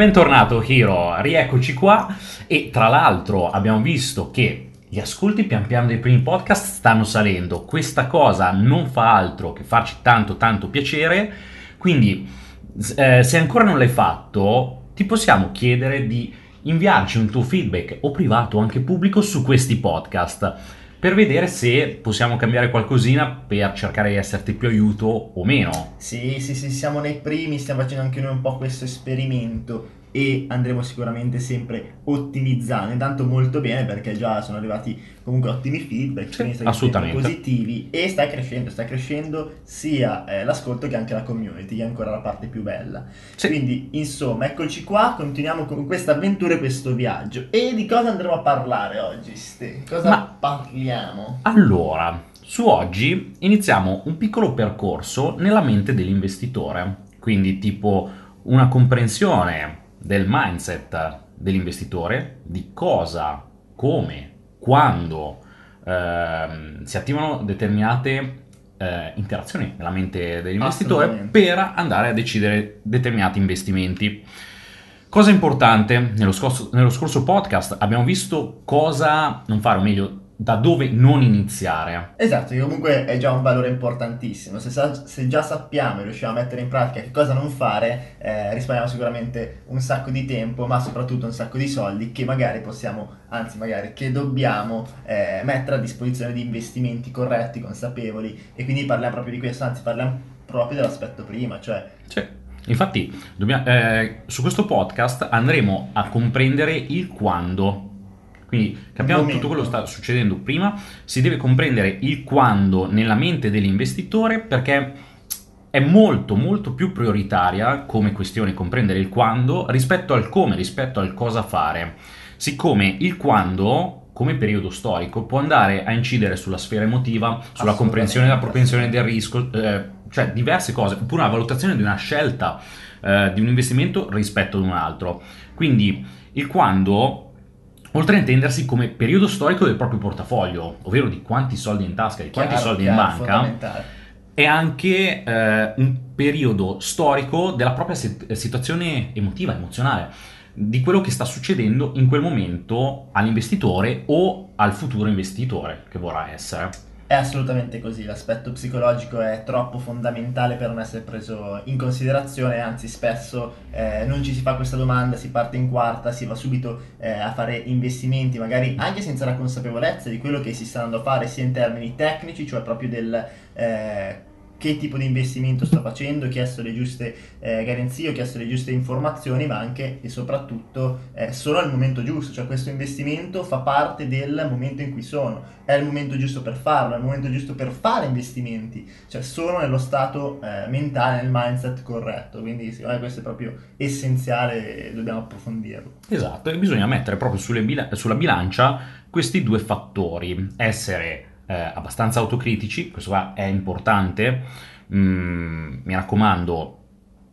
Bentornato Hiro, rieccoci qua. E tra l'altro abbiamo visto che gli ascolti pian piano dei primi podcast stanno salendo. Questa cosa non fa altro che farci tanto tanto piacere, quindi eh, se ancora non l'hai fatto ti possiamo chiedere di inviarci un tuo feedback o privato o anche pubblico su questi podcast per vedere se possiamo cambiare qualcosina per cercare di esserti più aiuto o meno. Sì, sì, sì, siamo nei primi, stiamo facendo anche noi un po' questo esperimento e andremo sicuramente sempre ottimizzando. Intanto molto bene perché già sono arrivati comunque ottimi feedback, sì, assolutamente positivi e sta crescendo, sta crescendo sia eh, l'ascolto che anche la community, che è ancora la parte più bella. Sì. Quindi, insomma, eccoci qua, continuiamo con questa avventura e questo viaggio. E di cosa andremo a parlare oggi, Ste? Cosa Ma, parliamo? Allora, su oggi iniziamo un piccolo percorso nella mente dell'investitore, quindi tipo una comprensione del mindset dell'investitore, di cosa, come, quando ehm, si attivano determinate eh, interazioni nella mente dell'investitore per andare a decidere determinati investimenti. Cosa importante, nello scorso, nello scorso podcast abbiamo visto cosa non fare, o meglio, da dove non iniziare. Esatto, che comunque è già un valore importantissimo. Se, sa- se già sappiamo e riusciamo a mettere in pratica che cosa non fare, eh, risparmiamo sicuramente un sacco di tempo, ma soprattutto un sacco di soldi che magari possiamo, anzi magari che dobbiamo eh, mettere a disposizione di investimenti corretti, consapevoli. E quindi parliamo proprio di questo, anzi parliamo proprio dell'aspetto prima, cioè... Sì. Infatti, dobbiamo, eh, su questo podcast andremo a comprendere il quando quindi capiamo tutto quello che sta succedendo prima, si deve comprendere il quando nella mente dell'investitore perché è molto molto più prioritaria come questione comprendere il quando rispetto al come, rispetto al cosa fare. Siccome il quando come periodo storico può andare a incidere sulla sfera emotiva, sulla comprensione della propensione del rischio, eh, cioè diverse cose, oppure una valutazione di una scelta eh, di un investimento rispetto ad un altro. Quindi il quando oltre a intendersi come periodo storico del proprio portafoglio, ovvero di quanti soldi in tasca, di quanti chiaro, soldi chiaro, in banca, è anche eh, un periodo storico della propria situazione emotiva, emozionale, di quello che sta succedendo in quel momento all'investitore o al futuro investitore che vorrà essere. È assolutamente così, l'aspetto psicologico è troppo fondamentale per non essere preso in considerazione, anzi spesso eh, non ci si fa questa domanda, si parte in quarta, si va subito eh, a fare investimenti, magari anche senza la consapevolezza di quello che si sta andando a fare sia in termini tecnici, cioè proprio del... Eh, che tipo di investimento sto facendo, ho chiesto le giuste eh, garanzie, ho chiesto le giuste informazioni, ma anche e soprattutto eh, sono al momento giusto, cioè questo investimento fa parte del momento in cui sono, è il momento giusto per farlo, è il momento giusto per fare investimenti, cioè sono nello stato eh, mentale, nel mindset corretto, quindi secondo me questo è proprio essenziale e dobbiamo approfondirlo. Esatto, e bisogna mettere proprio bila- sulla bilancia questi due fattori, essere eh, abbastanza autocritici, questo qua è importante, mm, mi raccomando,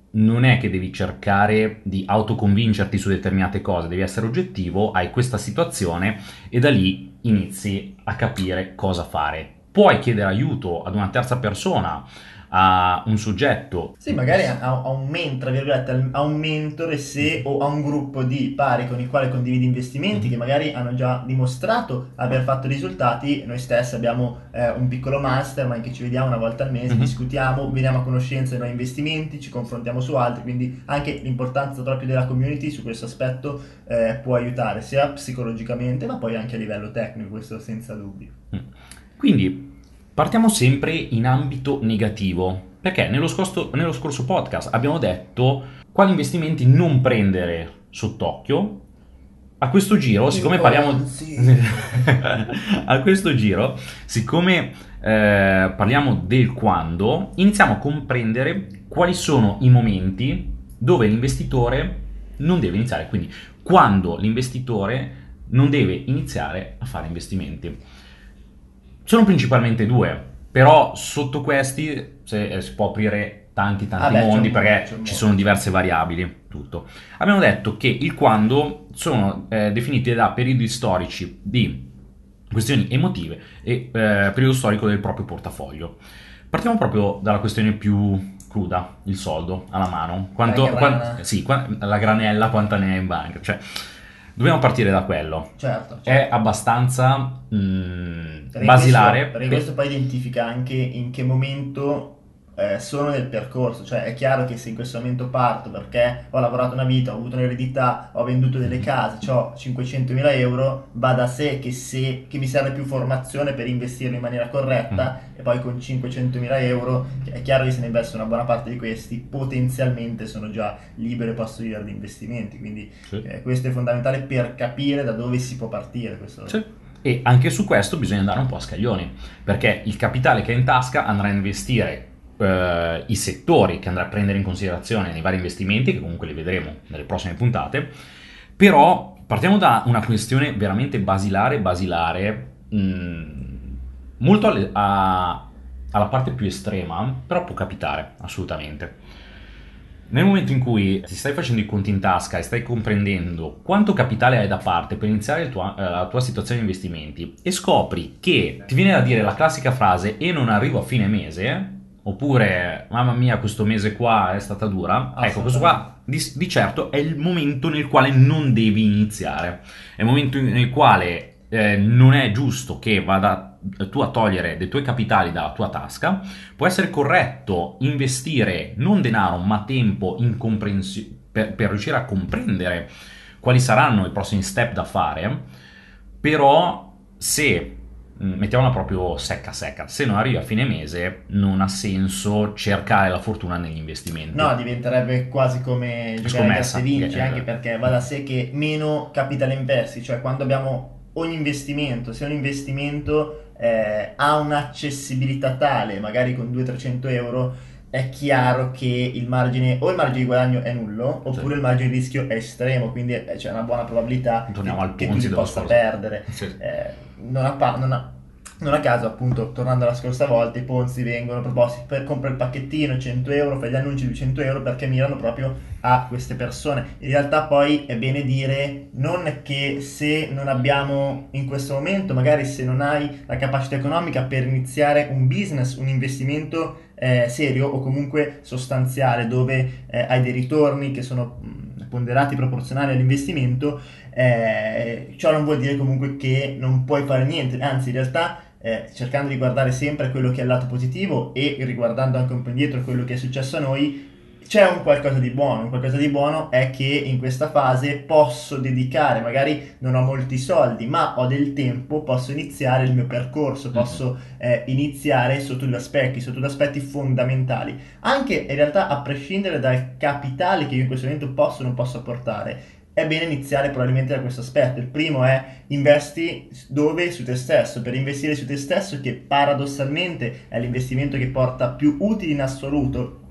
non è che devi cercare di autoconvincerti su determinate cose, devi essere oggettivo, hai questa situazione e da lì inizi a capire cosa fare. Puoi chiedere aiuto ad una terza persona, a un soggetto. Sì, magari a, a un men, tra virgolette, a un mentore se o a un gruppo di pari con il quale condividi investimenti che magari hanno già dimostrato aver fatto risultati. Noi stessi abbiamo eh, un piccolo mastermind che ci vediamo una volta al mese, mm-hmm. discutiamo, veniamo a conoscenza dei nuovi investimenti, ci confrontiamo su altri, quindi anche l'importanza proprio della community su questo aspetto eh, può aiutare sia psicologicamente ma poi anche a livello tecnico, questo senza dubbio. Mm. Quindi Partiamo sempre in ambito negativo, perché nello scorso, nello scorso podcast abbiamo detto quali investimenti non prendere sott'occhio. A questo giro, siccome parliamo... a questo giro, siccome eh, parliamo del quando, iniziamo a comprendere quali sono i momenti dove l'investitore non deve iniziare, quindi quando l'investitore non deve iniziare a fare investimenti. Sono principalmente due, però sotto questi se, eh, si può aprire tanti tanti ah beh, mondi perché ci sono diverse variabili, tutto. Abbiamo detto che il quando sono eh, definiti da periodi storici di questioni emotive e eh, periodo storico del proprio portafoglio. Partiamo proprio dalla questione più cruda, il soldo alla mano, quanto, La grana. quan- sì, qua- la granella quanta ne è in banca, cioè dobbiamo partire da quello. Certo. certo. È abbastanza mm, Perché basilare. questo- perché questo poi identifica anche in che momento eh, sono nel percorso, cioè è chiaro che se in questo momento parto perché ho lavorato una vita, ho avuto un'eredità, ho venduto delle case, ho 500.000 euro, va da sé che, se, che mi serve più formazione per investirlo in maniera corretta e poi con 500.000 euro è chiaro che se ne investo una buona parte di questi potenzialmente sono già libero e posso vivere di investimenti, quindi Sì. eh, questo è fondamentale per capire da dove si può partire. Questo. Sì. E anche su questo bisogna andare un po' a scaglioni, perché il capitale che è in tasca andrà a investire eh, i settori che andrà a prendere in considerazione nei vari investimenti, che comunque li vedremo nelle prossime puntate, però partiamo da una questione veramente basilare, basilare, mh, molto alle- a- alla parte più estrema, però può capitare assolutamente. Nel momento in cui ti stai facendo i conti in tasca e stai comprendendo quanto capitale hai da parte per iniziare tua- eh, la tua situazione di investimenti e scopri che ti viene da dire la classica frase e non arrivo a fine mese, oppure mamma mia questo mese qua è stata dura, ecco questo qua di, di certo è il momento nel quale non devi iniziare, è il momento nel quale eh, non è giusto che vada tu a togliere dei tuoi capitali dalla tua tasca, può essere corretto investire non denaro ma tempo in comprensio- per, per riuscire a comprendere quali saranno i prossimi step da fare, però se mettiamola proprio secca secca, se non arrivi a fine mese non ha senso cercare la fortuna negli investimenti. No, diventerebbe quasi come giocare a Scommessa, gratta e vinci, anche perché va da sé che meno capitale investi, cioè quando abbiamo ogni investimento, se un investimento eh, ha un'accessibilità tale, magari con 200-300 euro, è chiaro che il margine o il margine di guadagno è nullo, oppure il margine di rischio è estremo, quindi eh, c'è una buona probabilità Torniamo che, al che tu possa scorso. perdere. Sì. Eh, non, a non a- non a caso, appunto, tornando alla scorsa volta, i Ponzi vengono proposti per comprare il pacchettino 100 euro, fai gli annunci di 100 euro perché mirano proprio a queste persone. In realtà poi è bene dire non che se non abbiamo in questo momento, magari se non hai la capacità economica per iniziare un business, un investimento eh, serio o comunque sostanziale dove eh, hai dei ritorni che sono mh, ponderati proporzionali all'investimento, eh, ciò non vuol dire comunque che non puoi fare niente, anzi in realtà eh, cercando di guardare sempre quello che è il lato positivo e riguardando anche un po' indietro quello che è successo a noi, c'è un qualcosa di buono, un qualcosa di buono è che in questa fase posso dedicare, magari non ho molti soldi, ma ho del tempo, posso iniziare il mio percorso, posso eh, iniziare sotto due aspetti, sotto due aspetti fondamentali. Anche in realtà a prescindere dal capitale che io in questo momento posso o non posso apportare, è bene iniziare probabilmente da questo aspetto. Il primo è investi dove? Su te stesso. Per investire su te stesso, che paradossalmente è l'investimento che porta più utili in assoluto,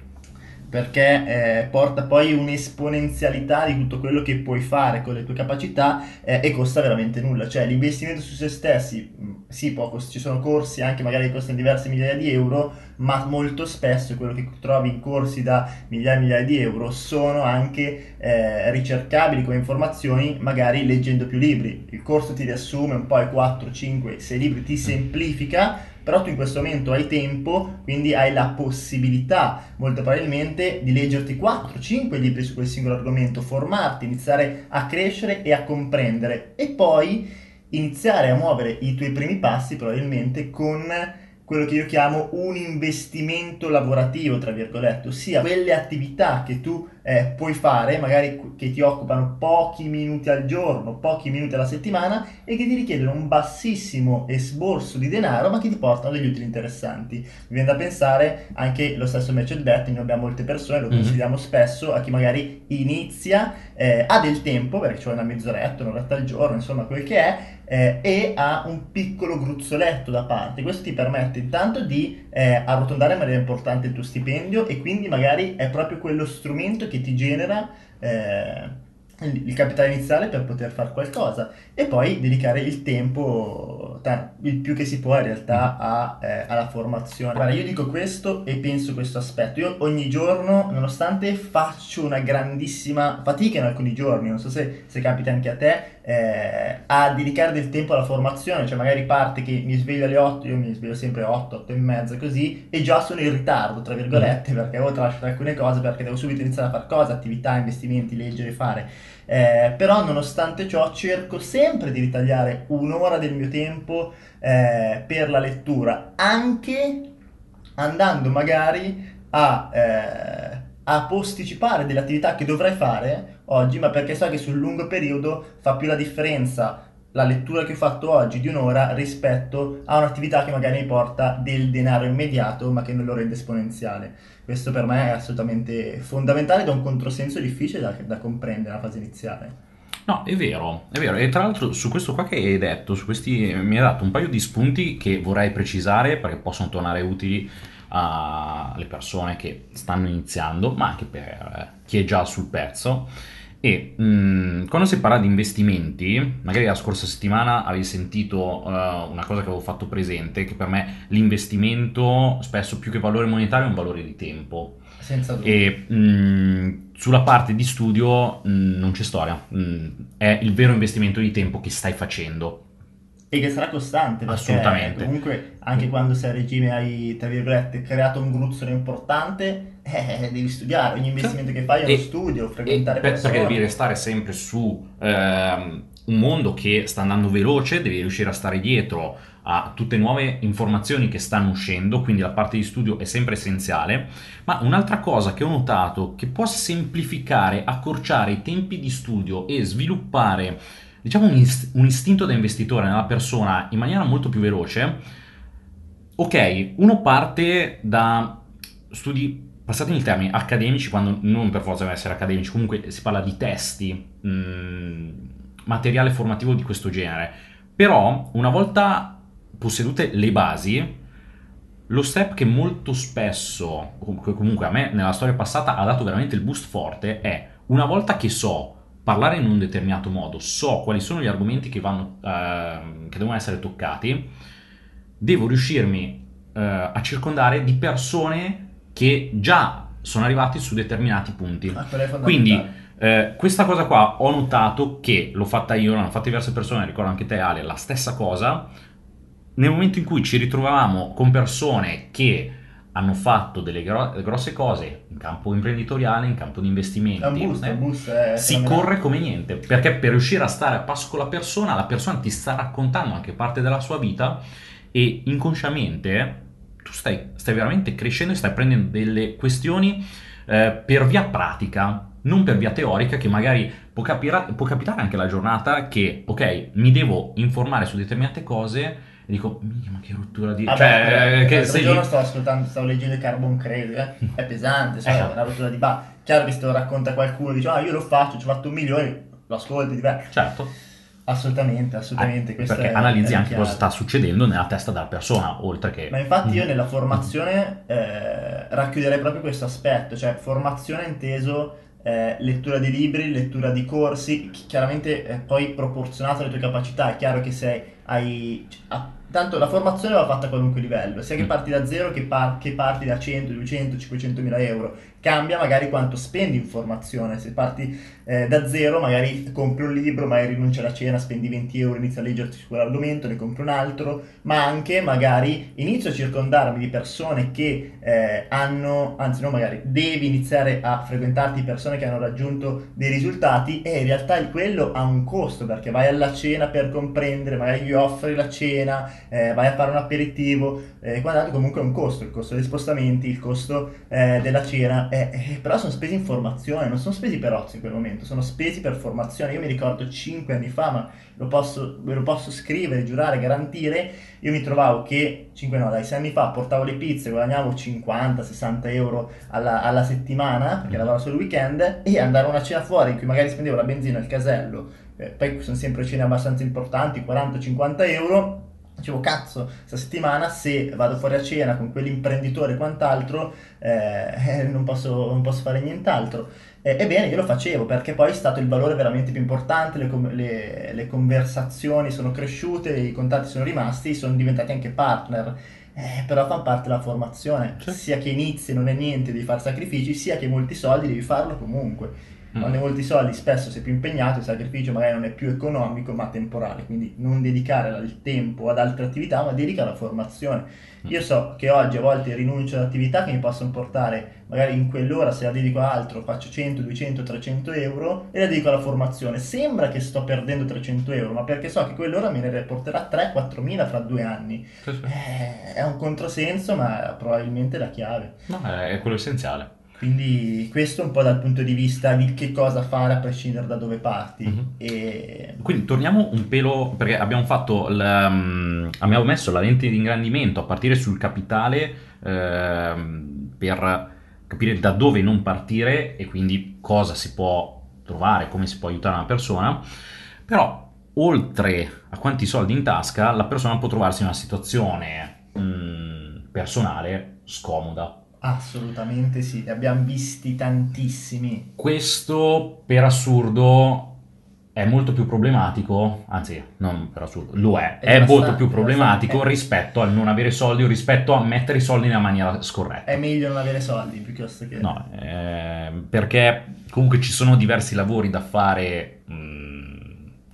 perché eh, porta poi un'esponenzialità di tutto quello che puoi fare con le tue capacità eh, e costa veramente nulla. Cioè l'investimento su se stessi, mh, sì, cost- ci sono corsi anche magari che costano diverse migliaia di euro, ma molto spesso quello che trovi in corsi da migliaia e migliaia di euro sono anche eh, ricercabili come informazioni magari leggendo più libri. Il corso ti riassume un po' i 4, 5, 6 libri, ti semplifica, però tu in questo momento hai tempo, quindi hai la possibilità molto probabilmente di leggerti 4, 5 libri su quel singolo argomento, formarti, iniziare a crescere e a comprendere. E poi iniziare a muovere i tuoi primi passi probabilmente con quello che io chiamo un investimento lavorativo, tra virgolette, ossia quelle attività che tu eh, puoi fare, magari che ti occupano pochi minuti al giorno, pochi minuti alla settimana e che ti richiedono un bassissimo esborso di denaro, ma che ti portano degli utili interessanti. Mi viene da pensare anche lo stesso match betting, noi abbiamo molte persone, lo Mhm. consigliamo spesso a chi magari inizia, eh, ha del tempo, perché ci vuole una mezz'oretta, un'oretta al giorno, insomma quel che è, eh, e ha un piccolo gruzzoletto da parte. Questo ti permette intanto di eh, arrotondare in maniera importante il tuo stipendio e quindi magari è proprio quello strumento che ti genera eh, il capitale iniziale per poter fare qualcosa e poi dedicare il tempo, ta- il più che si può in realtà a, eh, alla formazione. Guarda, io dico questo e penso questo aspetto. Io ogni giorno, nonostante faccio una grandissima fatica in alcuni giorni, non so se, se capita anche a te, eh, a dedicare del tempo alla formazione, cioè magari parte che mi sveglio alle 8, io mi sveglio sempre alle 8, 8 e mezza così, e già sono in ritardo, tra virgolette, mm. perché devo tralasciare alcune cose, perché devo subito iniziare a fare cose, attività, investimenti, leggere, fare. Eh, però nonostante ciò cerco sempre di ritagliare un'ora del mio tempo eh, per la lettura, anche andando magari a, eh, a posticipare delle attività che dovrei fare oggi, ma perché so che sul lungo periodo fa più la differenza la lettura che ho fatto oggi di un'ora rispetto a un'attività che magari mi porta del denaro immediato ma che non lo rende esponenziale. Questo per me è assolutamente fondamentale ed è un controsenso difficile da, da comprendere nella fase iniziale. No, è vero, è vero. E tra l'altro su questo qua che hai detto, su questi, mi hai dato un paio di spunti che vorrei precisare perché possono tornare utili alle persone che stanno iniziando, ma anche per eh, chi è già sul pezzo. E mh, mm, quando si parla di investimenti, magari la scorsa settimana avevi sentito uh, una cosa che avevo fatto presente, che per me l'investimento spesso più che valore monetario è un valore di tempo. Senza dubbio. E mh, mm, sulla parte di studio mh, mm, non c'è storia, è il vero investimento di tempo che stai facendo e che sarà costante perché assolutamente. comunque anche quando sei a regime hai tra virgolette creato un gruzzolo importante eh, devi studiare. Ogni investimento che fai è uno studio frequentare per, persone. perché devi restare sempre su ehm, un mondo che sta andando veloce devi riuscire a stare dietro a tutte nuove informazioni che stanno uscendo quindi la parte di studio è sempre essenziale. Ma un'altra cosa che ho notato che può semplificare accorciare i tempi di studio e sviluppare diciamo un, ist- un istinto da investitore nella persona in maniera molto più veloce, ok, uno parte da studi, passatemi il termine, accademici, quando non per forza deve essere accademici, comunque si parla di testi, mh, mm, materiale formativo di questo genere, però una volta possedute le basi, lo step che molto spesso, comunque a me nella storia passata ha dato veramente il boost forte, è una volta che so parlare in un determinato modo, so quali sono gli argomenti che, vanno, eh, che devono essere toccati, devo riuscirmi eh, a circondare di persone che già sono arrivati su determinati punti. Ah, Quindi eh, questa cosa qua ho notato che l'ho fatta io, l'hanno fatta diverse persone, ricordo anche te Ale, la stessa cosa. Nel momento in cui ci ritrovavamo con persone che hanno fatto delle gro- grosse cose in campo imprenditoriale, in campo di investimenti. È un boost, eh, un boost, è si corre come niente, perché per riuscire a stare a passo con la persona, la persona ti sta raccontando anche parte della sua vita e inconsciamente tu stai, stai veramente crescendo e stai prendendo delle questioni eh, per via pratica, non per via teorica, che magari può, capira- può capitare anche la giornata che, ok, mi devo informare su determinate cose e dico, ma che rottura di... Vabbè, cioè, eh, che sei giorno stavo ascoltando, stavo leggendo Carbon Credit, eh? è pesante, sai, esatto. è una rottura di ba. Chiaro che se te lo racconta qualcuno, dice, ah io lo faccio, ci ho fatto un milione, lo ascolti, beh. Certo. Assolutamente, assolutamente. Eh, perché è, analizzi è anche chiaro. cosa sta succedendo nella testa della persona, oltre che... Ma infatti io mm. nella formazione eh, racchiuderei proprio questo aspetto, cioè formazione inteso eh, lettura di libri, lettura di corsi, chiaramente eh, poi proporzionato alle tue capacità, è chiaro che se hai... Tanto la formazione va fatta a qualunque livello, sia che mm. parti da zero che, par- che parti da 100, 200, 500 mila euro cambia magari quanto spendi in formazione. Se parti eh, da zero, magari compri un libro, magari rinunci alla cena, spendi 20 euro, inizi a leggerti su quell'argomento, ne compri un altro, ma anche magari inizio a circondarmi di persone che eh, hanno, anzi no magari, devi iniziare a frequentarti persone che hanno raggiunto dei risultati e in realtà quello ha un costo perché vai alla cena per comprendere, magari gli offri la cena, eh, vai a fare un aperitivo, eh, quando comunque è un costo, il costo degli spostamenti, il costo eh, della cena eh, eh, però sono spesi in formazione, non sono spesi per ozio in quel momento, sono spesi per formazione. Io mi ricordo 5 anni fa, ma lo posso, ve lo posso scrivere, giurare, garantire. Io mi trovavo che 5 no, dai 6 anni fa portavo le pizze, guadagnavo 50-60 euro alla, alla, settimana, perché mm. lavoravo solo il weekend, e andare a una cena fuori in cui magari spendevo la benzina al casello. Eh, poi sono sempre cene abbastanza importanti, 40-50 euro Dicevo, cazzo, questa settimana se vado fuori a cena con quell'imprenditore e quant'altro, eh, non, posso, non, posso, fare nient'altro. Eh, ebbene, io lo facevo perché poi è stato il valore veramente più importante, le, le, le conversazioni sono cresciute, i contatti sono rimasti, sono diventati anche partner. Eh, però fa parte della formazione, certo. sia che inizi non è niente, devi fare sacrifici, sia che molti soldi devi farlo comunque. Mm. Quando hai molti soldi spesso sei più impegnato, il sacrificio magari non è più economico ma temporale, quindi non dedicare il tempo ad altre attività ma dedica alla formazione. Mm. Io so che oggi a volte rinuncio ad attività che mi possono portare, magari in quell'ora se la dedico a altro faccio 100, 200, 300 euro e la dedico alla formazione. Sembra che sto perdendo 300 euro, ma perché so che quell'ora me ne porterà 3-4 mila fra due anni. Sì, sì. Eh, è un controsenso, ma probabilmente la chiave. No, è quello essenziale. Quindi questo un po' dal punto di vista di che cosa fare a prescindere da dove parti. Mhm. E... Quindi torniamo un pelo, perché abbiamo fatto, il, um, abbiamo messo la lente di ingrandimento a partire sul capitale ehm, per capire da dove non partire e quindi cosa si può trovare, come si può aiutare una persona, però oltre a quanti soldi in tasca, la persona può trovarsi in una situazione mm, personale scomoda. Assolutamente sì, ne abbiamo visti tantissimi. Questo per assurdo è molto più problematico, anzi, non per assurdo, lo è, È è, molto più problematico devastante. rispetto al non avere soldi o rispetto a mettere i soldi nella maniera scorretta. È meglio non avere soldi piuttosto che... No, eh, perché comunque ci sono diversi lavori da fare, mh,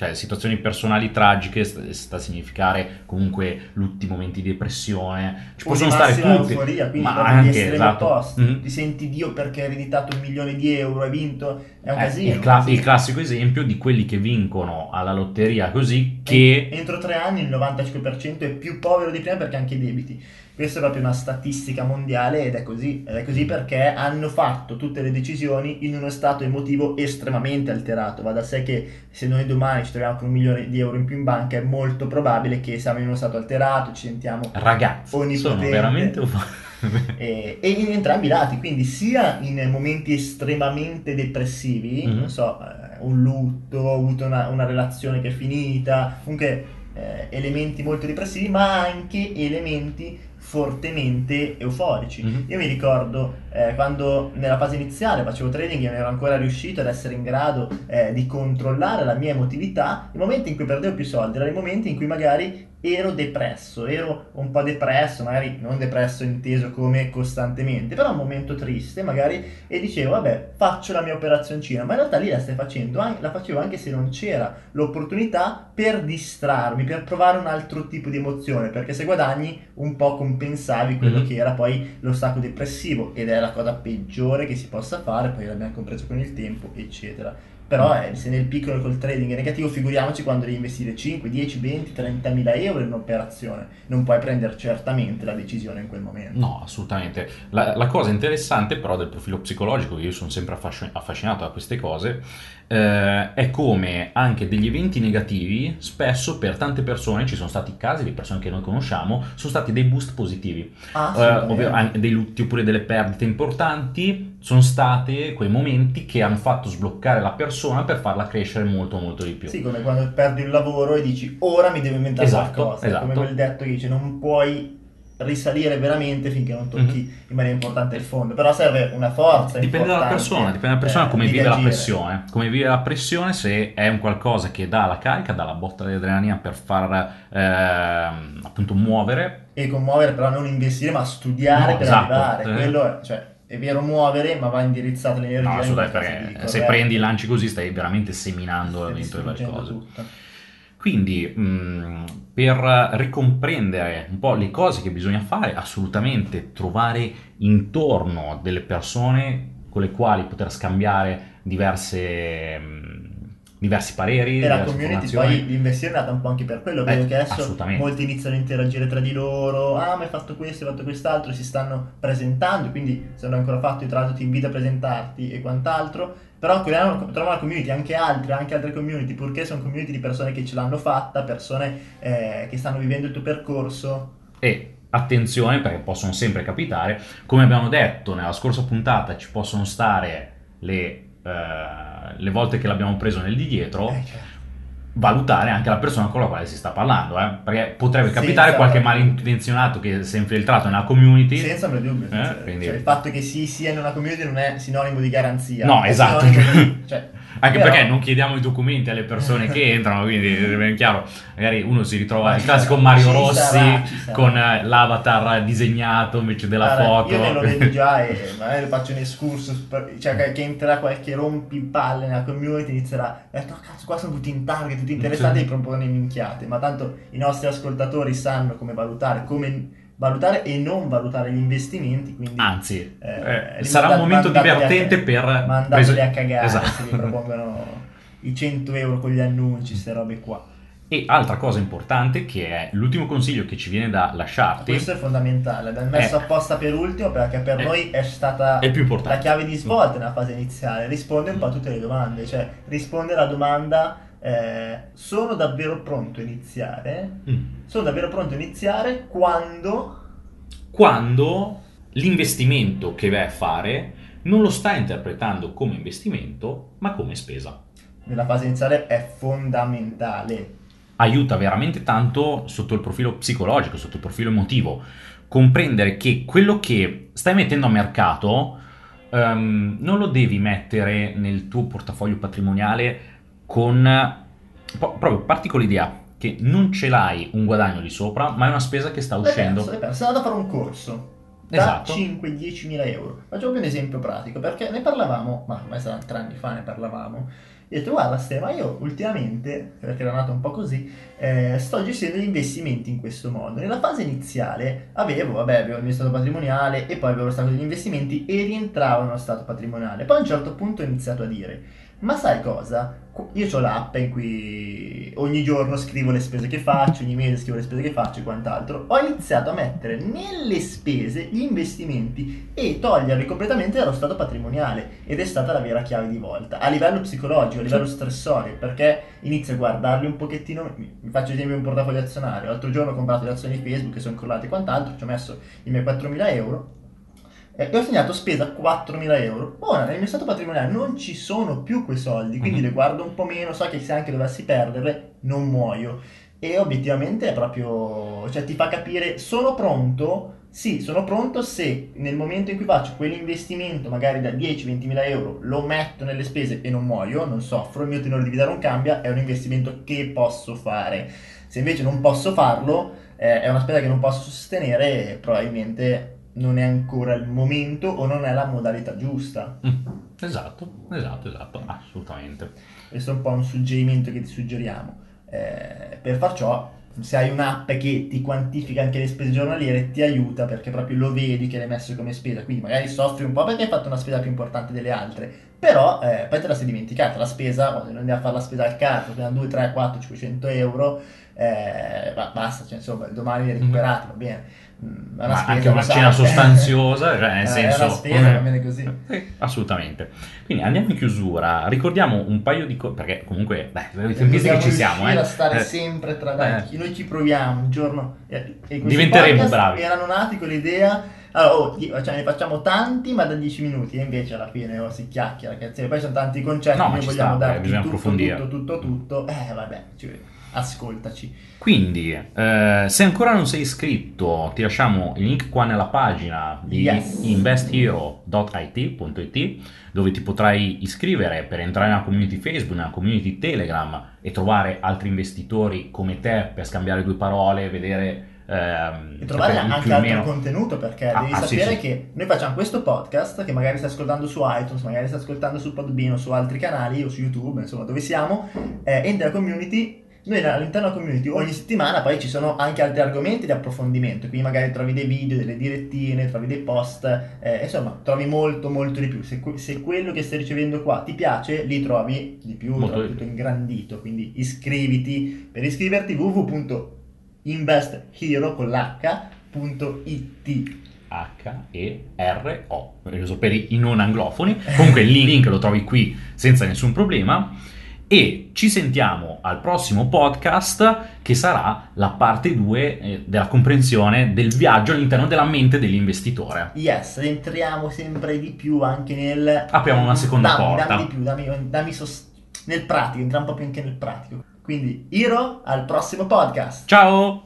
cioè situazioni personali tragiche sta, sta a significare comunque lutti, momenti di depressione, ci O possono stare tutti, euforia, quindi ma anche, esatto. opposti. Mhm. Ti senti Dio perché hai ereditato un milione di euro, hai vinto, è un Eh, casino. il, cla- il classico esempio di quelli che vincono alla lotteria così che Entro tre anni il 95% è più povero di prima perché ha anche i debiti. Questa è proprio una statistica mondiale ed è così. Ed è così perché hanno fatto tutte le decisioni in uno stato emotivo estremamente alterato. Va da sé che se noi domani ci troviamo con un milione di euro in più in banca è molto probabile che siamo in uno stato alterato, ci sentiamo ragazzi sono veramente e, e in entrambi i lati, quindi sia in momenti estremamente depressivi, Mhm. non so, eh, un lutto, ho avuto una, una relazione che è finita, comunque eh, elementi molto depressivi, ma anche elementi fortemente euforici. Mhm. Io mi ricordo eh, quando nella fase iniziale facevo trading e non ero ancora riuscito ad essere in grado eh, di controllare la mia emotività, i momenti in cui perdevo più soldi erano i momenti in cui magari ero depresso, ero un po' depresso, magari non depresso inteso come costantemente, però un momento triste magari e dicevo vabbè faccio la mia operazioncina, ma in realtà lì la stai facendo, la facevo anche se non c'era l'opportunità per distrarmi, per provare un altro tipo di emozione, perché se guadagni un po' compensavi quello Mhm. che era poi lo stacco depressivo ed è la cosa peggiore che si possa fare, poi l'abbiamo compreso con il tempo, eccetera. Però eh, se nel piccolo col trading è negativo, figuriamoci quando devi investire 5, 10, 20, 30 mila euro in un'operazione. Non puoi prendere certamente la decisione in quel momento. No, assolutamente. La, la cosa interessante però del profilo psicologico, che io sono sempre affasci- affascinato da queste cose, eh, è come anche degli eventi negativi, spesso per tante persone, ci sono stati casi di persone che noi conosciamo, sono stati dei boost positivi. Ah, Eh, ovvero dei lutti oppure delle perdite importanti, sono state quei momenti che hanno fatto sbloccare la persona per farla crescere molto molto di più. Sì, come quando perdi un lavoro e dici ora mi devo inventare Esatto, qualcosa. È come esatto. quel detto che dice non puoi risalire veramente finché non tocchi in maniera importante il fondo. Però serve una forza. Dipende dalla persona, dipende dalla persona eh, come vive la reagire. pressione. Come vive la pressione, se è un qualcosa che dà la carica, dà la botta di adrenalina per far ehm, appunto muovere. E commuovere, però non investire, ma studiare No, per esatto. arrivare. Eh. Quello è, cioè, è vero muovere, ma va indirizzata l'energia. No, assolutamente, perché se prendi i lanci così stai veramente seminando dentro le varie cose. tutto. Quindi, mh, per ricomprendere un po' le cose che bisogna fare, assolutamente trovare intorno delle persone con le quali poter scambiare diverse, mh, diversi pareri, E la community poi l'investire è nata un po' anche per quello, Eh, vedo che adesso molti iniziano a interagire tra di loro, ah ma hai fatto questo, hai fatto quest'altro, si stanno presentando, quindi se non hai ancora fatto io tra l'altro ti invito a presentarti e quant'altro, però trovano una community, anche altre, anche altre community, purché sono community di persone che ce l'hanno fatta, persone eh, che stanno vivendo il tuo percorso. E attenzione perché possono sempre capitare, come abbiamo detto nella scorsa puntata, ci possono stare le, eh, le volte che l'abbiamo preso nel di dietro. Eh, cioè, valutare anche la persona con la quale si sta parlando, eh? perché potrebbe Senza- capitare qualche malintenzionato che si è infiltrato nella community. Senza di dubbio, Eh, cioè, quindi- cioè, il fatto che si sia in una community non è sinonimo di garanzia. No, esatto. di- cioè, Anche Però- perché non chiediamo i documenti alle persone che entrano, quindi è ben chiaro, magari uno si ritrova il classico Mario ci Rossi sarà, sarà. con eh, l'avatar disegnato invece della Guarda, foto. Io me lo vedo già e magari faccio un per- cioè che- entrerà qualche rompipalle nella community inizierà, eh, no, cazzo, qua sono tutti in target, tutti interessati Sì. e propongono minchiate, ma tanto i nostri ascoltatori sanno come valutare, come valutare e non valutare gli investimenti, quindi Anzi, Eh, eh, sarà un momento a divertente ca- per... mandateli preso- a cagare Esatto. se vi propongono i 100 euro con gli annunci, queste robe qua. E altra cosa importante che è l'ultimo consiglio che ci viene da lasciarti Questo è fondamentale, l'abbiamo messo Eh. apposta per ultimo perché per Eh. noi è stata è la chiave di svolta nella fase iniziale, risponde un po' a tutte le domande, cioè risponde alla domanda eh, sono davvero pronto a iniziare? Mm. Sono davvero pronto a iniziare quando Quando l'investimento che vai a fare non lo stai interpretando come investimento, ma come spesa. nella fase iniziale è fondamentale. aiuta veramente tanto sotto il profilo psicologico, sotto il profilo emotivo, comprendere che quello che stai mettendo a mercato ehm, non lo devi mettere nel tuo portafoglio patrimoniale con... po- proprio parti con l'idea che non ce l'hai un guadagno di sopra, ma è una spesa che sta uscendo. perso. Sei andato a fare un corso da Esatto. 5-10 mila euro. Facciamo un esempio pratico, perché ne parlavamo, ma ormai saranno tre anni fa ne parlavamo. E ho detto, guarda Ste, ma io ultimamente, perché era nato un po' così, eh, sto gestendo gli investimenti in questo modo. Nella fase iniziale avevo, vabbè, avevo il mio stato patrimoniale e poi avevo lo stato degli investimenti e rientravo nello stato patrimoniale. Poi a un certo punto ho iniziato a dire, ma sai cosa? Io ho l'app in cui ogni giorno scrivo le spese che faccio, ogni mese scrivo le spese che faccio e quant'altro. Ho iniziato a mettere nelle spese gli investimenti e toglierli completamente dallo stato patrimoniale ed è stata la vera chiave di volta a livello psicologico, a livello stressorio, perché inizio a guardarli un pochettino. Mi faccio esempio un portafoglio azionario. L'altro giorno ho comprato le azioni di Facebook che sono crollate e quant'altro, ci ho messo i miei 4.000 euro eh, e ho segnato spesa 4.000 euro. Ora nel mio stato patrimoniale non ci sono più quei soldi, quindi Mhm. le guardo un po' meno, so che se anche dovessi perderle non muoio. E obiettivamente è proprio, cioè ti fa capire, sono pronto? Sì, sono pronto se nel momento in cui faccio quell'investimento, magari da 10-20 mila euro, lo metto nelle spese e non muoio, non soffro, il mio tenore di vita non cambia, è un investimento che posso fare. Se invece non posso farlo, eh, è una spesa che non posso sostenere, probabilmente non è ancora il momento o non è la modalità giusta. Mm, Esatto, esatto, esatto, assolutamente. Questo è un po' un suggerimento che ti suggeriamo. Eh, per far ciò, se hai un'app che ti quantifica anche le spese giornaliere, ti aiuta perché proprio lo vedi che l'hai messo come spesa. Quindi magari soffri un po' perché hai fatto una spesa più importante delle altre, però eh, poi te la sei dimenticata. La spesa, quando andiamo a fare la spesa al carro, prendiamo 2, 3, 4, 500 euro, eh, ba- basta, cioè, insomma, domani li recuperati, va bene. Mm, una Ma spesa, anche una cena sostanziosa, cioè nel Eh, senso... È una spesa, va bene così. Eh, Assolutamente. Quindi andiamo in chiusura, ricordiamo un paio di cose, perché comunque, beh, Dobbiamo ci siamo, eh. a stare Eh, sempre tra dai, eh. noi ci proviamo un giorno e, e questi Diventeremo bravi. erano nati con l'idea allora oh, cioè, ne facciamo tanti ma da 10 minuti e invece alla fine oh, si chiacchiera cazzo. poi sono tanti concetti No, noi ci vogliamo sta, eh, bisogna tutto, approfondire. tutto tutto tutto eh vabbè ci- ascoltaci Quindi, eh, se ancora non sei iscritto, ti lasciamo il link qua nella pagina di Yes. investhero.it.it dove ti potrai iscrivere per entrare nella community Facebook, nella community Telegram e trovare altri investitori come te per scambiare due parole, vedere... ehm, e trovare anche altro contenuto perché Ah, devi ah, sì, sapere sì. che noi facciamo questo podcast che magari stai ascoltando su iTunes, magari stai ascoltando su Podbean o su altri canali o su YouTube, insomma dove siamo, eh, entri nella community. Noi all'interno della community ogni settimana poi ci sono anche altri argomenti di approfondimento, quindi magari trovi dei video, delle direttine, trovi dei post, eh, insomma trovi molto molto di più. Se, se quello che stai ricevendo qua ti piace, lì trovi di più, Molto trovi tutto ingrandito, quindi iscriviti. Per iscriverti www.investhero con l'h.it H-E-R-O, per i non anglofoni. Comunque il link lo trovi qui senza nessun problema. E ci sentiamo al prossimo podcast che sarà la parte 2 della comprensione del viaggio all'interno della mente dell'investitore. Yes, entriamo sempre di più anche nel... Apriamo una seconda dammi, porta. Dammi di più, dammi, dammi sos- nel pratico, entriamo proprio anche nel pratico. Quindi, Iro, al prossimo podcast. Ciao!